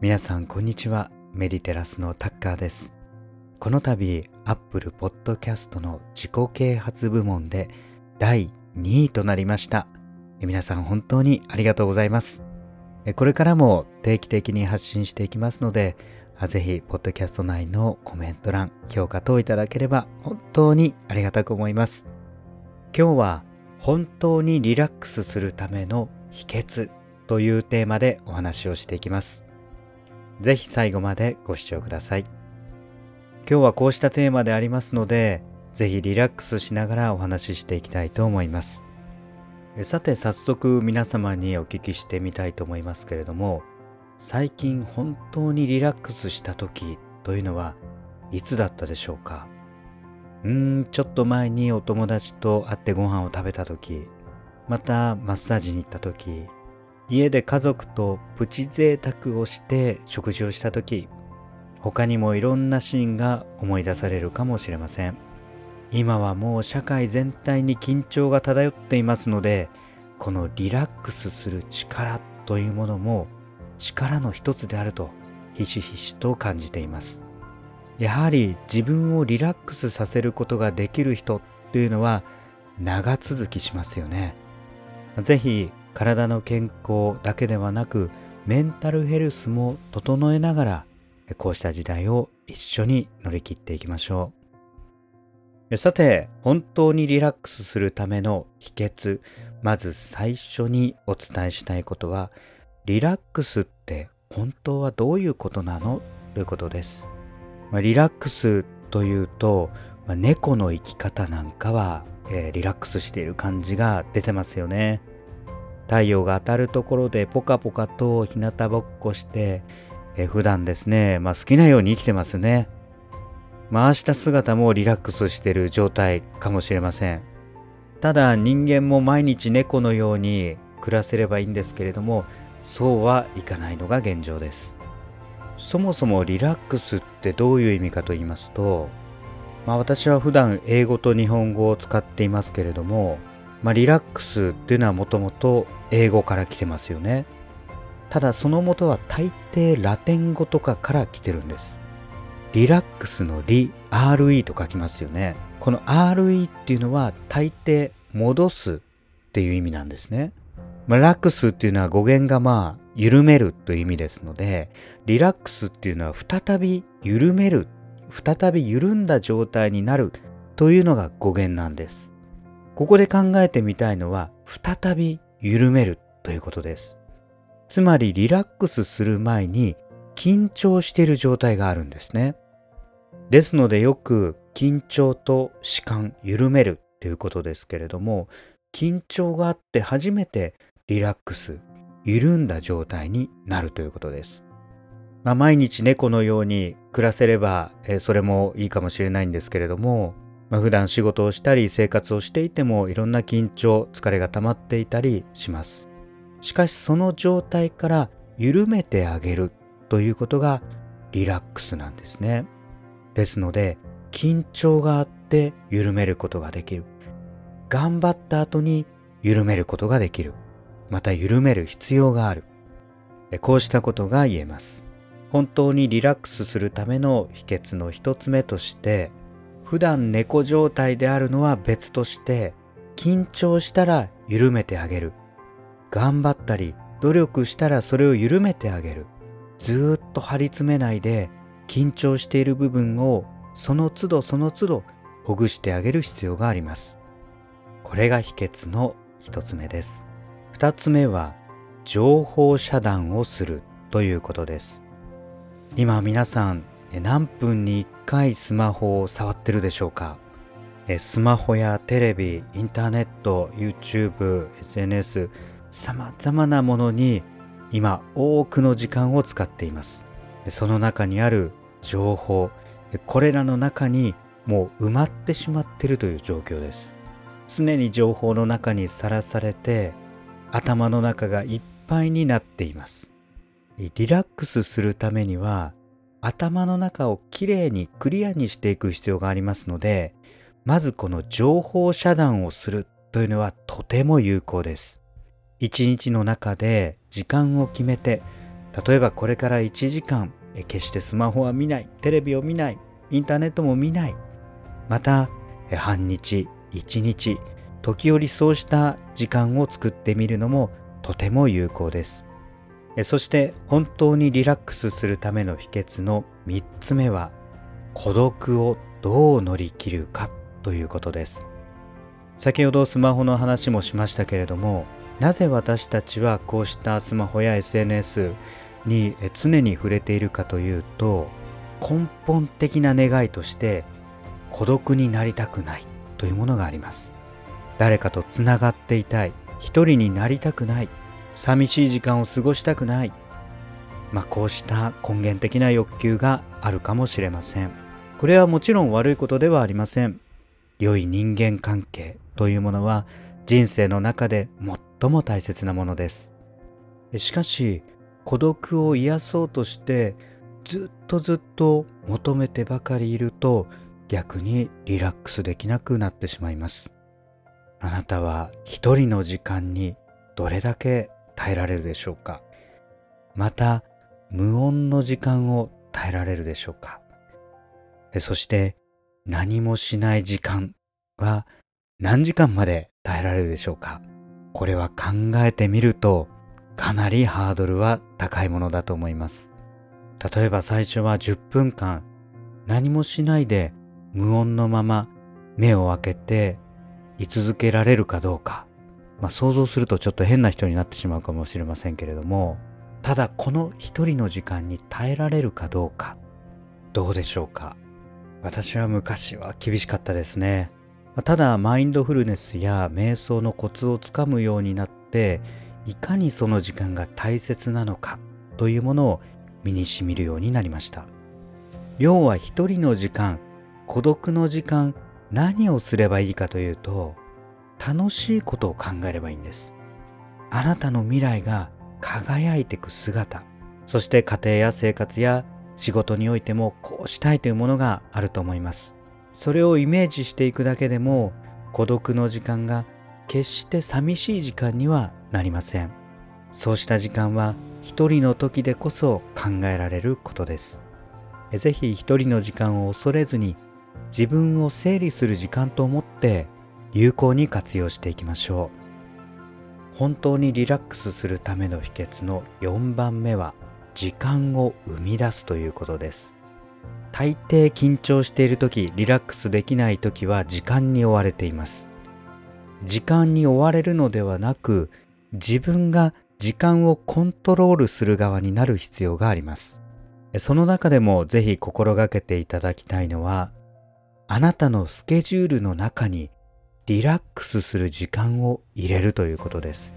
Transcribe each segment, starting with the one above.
皆さんこんにちは。メディテラスのタッカーです。この度 Apple Podcast の自己啓発部門で第2位となりました。皆さん本当にありがとうございます。これからも定期的に発信していきますのでぜひポッドキャスト内のコメント欄評価等いただければ本当にありがたく思います。今日は本当にリラックスするための秘訣というテーマでお話をしていきます。ぜひ最後までご視聴ください。今日はこうしたテーマでありますので、ぜひリラックスしながらお話ししていきたいと思います。さて早速皆様にお聞きしてみたいと思いますけれども、最近本当にリラックスした時というのはいつだったでしょうか？うーん、ちょっと前にお友達と会ってご飯を食べた時、またマッサージに行った時、家で家族とプチ贅沢をして食事をした時他にもいろんなシーンが思い出されるかもしれません。今はもう社会全体に緊張が漂っていますのでこのリラックスする力というものも力の一つであるとひしひしと感じています。やはり自分をリラックスさせることができる人というのは長続きしますよね。ぜひ体の健康だけではなくメンタルヘルスも整えながらこうした時代を一緒に乗り切っていきましょう。さて本当にリラックスするための秘訣まず最初にお伝えしたいことはリラックスって本当はどういうことなの？ということです、まあ、リラックスというと、まあ、猫の生き方なんかは、えー、リラックスしている感じが出てますよね。太陽が当たるところでポカポカと日向ぼっこして、え普段ですね、まあ、好きなように生きてますね。回した姿もリラックスしている状態かもしれません。ただ人間も毎日猫のように暮らせればいいんですけれども、そうはいかないのが現状です。そもそもリラックスってどういう意味かと言いますと、まあ、私は普段英語と日本語を使っていますけれども、まあ、リラックスっていうのはもともと英語から来てますよね。ただその元は大抵ラテン語とかから来てるんです。リラックスのリ、RE と書きますよね。この RE っていうのは大抵戻すっていう意味なんですね。まあ、ラックスっていうのは語源がまあ緩めるという意味ですので、リラックスっていうのは再び緩める、再び緩んだ状態になるというのが語源なんです。ここで考えてみたいのは再び緩めるということです。つまりリラックスする前に緊張している状態があるんですね。ですのでよく緊張と弛緩、緩めるということですけれども、緊張があって初めてリラックス、緩んだ状態になるということです。まあ、毎日猫のように暮らせれば、えー、それもいいかもしれないんですけれども、まあ、普段仕事をしたり生活をしていてもいろんな緊張疲れが溜まっていたりします。しかしその状態から緩めてあげるということがリラックスなんですね。ですので緊張があって緩めることができる。頑張った後に緩めることができる。また緩める必要がある。こうしたことが言えます。本当にリラックスするための秘訣の一つ目として普段猫状態であるのは別として緊張したら緩めてあげる。頑張ったり努力したらそれを緩めてあげる。ずっと張り詰めないで緊張している部分をその都度その都度ほぐしてあげる必要があります。これが秘訣の一つ目です。二つ目は情報遮断をするということです。今皆さん何分に1回スマホを触ってるでしょうかスマホやテレビ、インターネット、YouTube、SNS 様々なものに今多くの時間を使っていますその中にある情報これらの中にもう埋まってしまってるという状況です常に情報の中にさらされて頭の中がいっぱいになっていますリラックスするためには頭の中をきれいにクリアにしていく必要がありますのでまずこの情報遮断をするというのはとても有効です。一日の中で時間を決めて例えばこれから1時間決してスマホは見ないテレビを見ないインターネットも見ないまた半日1日時折そうした時間を作ってみるのもとても有効です。そして本当にリラックスするための秘訣の3つ目は孤独をどう乗り切るかということです。先ほどスマホの話もしましたけれどもなぜ私たちはこうしたスマホや SNS に常に触れているかというと根本的な願いとして孤独になりたくないというものがあります。誰かとつながっていたい。一人になりたくない。寂しい時間を過ごしたくない。まあこうした根源的な欲求があるかもしれません。これはもちろん悪いことではありません。良い人間関係というものは人生の中で最も大切なものです。しかし孤独を癒そうとしてずっとずっと求めてばかりいると逆にリラックスできなくなってしまいます。あなたは一人の時間にどれだけ耐えられるでしょうか？また無音の時間を耐えられるでしょうか？そして何もしない時間は何時間まで耐えられるでしょうか？これは考えてみるとかなりハードルは高いものだと思います。例えば最初は10分間何もしないで無音のまま目を開けて居続けられるかどうか、まあ、想像するとちょっと変な人になってしまうかもしれませんけれどもただこの一人の時間に耐えられるかどうかどうでしょうか？私は昔は厳しかったですね。ただマインドフルネスや瞑想のコツをつかむようになっていかにその時間が大切なのかというものを身にしみるようになりました。要は一人の時間孤独の時間何をすればいいかというと楽しいことを考えればいいんです。あなたの未来が輝いていく姿。そして家庭や生活や仕事においてもこうしたいというものがあると思います。それをイメージしていくだけでも孤独の時間が決して寂しい時間にはなりません。そうした時間は一人の時でこそ考えられることです。ぜひ一人の時間を恐れずに自分を整理する時間と思って有効に活用していきましょう。本当にリラックスするための秘訣の4番目は時間を生み出すということです。大抵緊張している時リラックスできない時は時間に追われています。時間に追われるのではなく自分が時間をコントロールする側になる必要があります。その中でもぜひ心がけていただきたいのはあなたのスケジュールの中にリラックスする時間を入れるということです。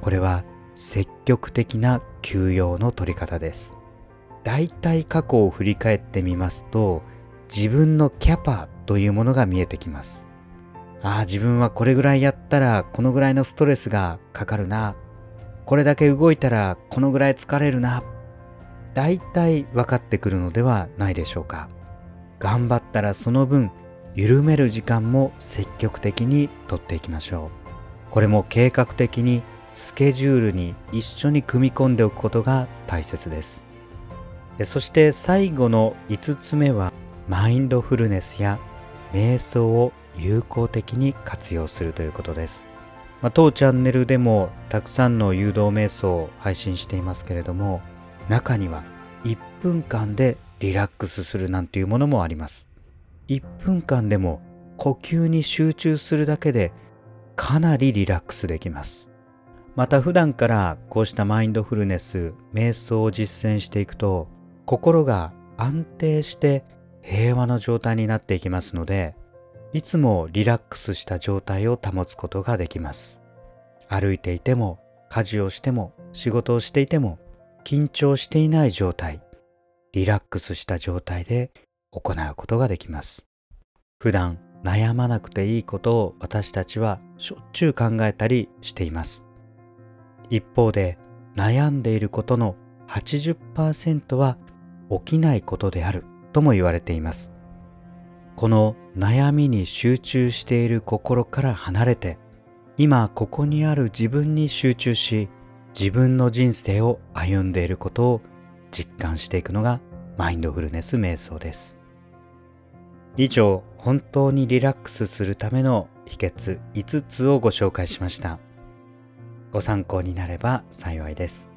これは積極的な休養の取り方です。だいたい過去を振り返ってみますと自分のキャパというものが見えてきます。ああ自分はこれぐらいやったらこのぐらいのストレスがかかるな。これだけ動いたらこのぐらい疲れるな。だいたい分かってくるのではないでしょうか。頑張ったらその分緩める時間も積極的にとっていきましょう。これも計画的にスケジュールに一緒に組み込んでおくことが大切です。そして最後の5つ目はマインドフルネスや瞑想を有効的に活用するということです、まあ、当チャンネルでもたくさんの誘導瞑想を配信していますけれども中には1分間でリラックスするなんていうものもあります。1分間でも呼吸に集中するだけでかなりリラックスできます。また普段からこうしたマインドフルネス瞑想を実践していくと心が安定して平和の状態になっていきますのでいつもリラックスした状態を保つことができます。歩いていても家事をしても仕事をしていても緊張していない状態リラックスした状態で行うことができます。普段悩まなくていいことを私たちはしょっちゅう考えたりしています。一方で悩んでいることの80%は起きないことであるとも言われています。この悩みに集中している心から離れて今ここにある自分に集中し自分の人生を歩んでいることを実感していくのがマインドフルネス瞑想です以上本当にリラックスするための秘訣5つをご紹介しました。ご参考になれば幸いです。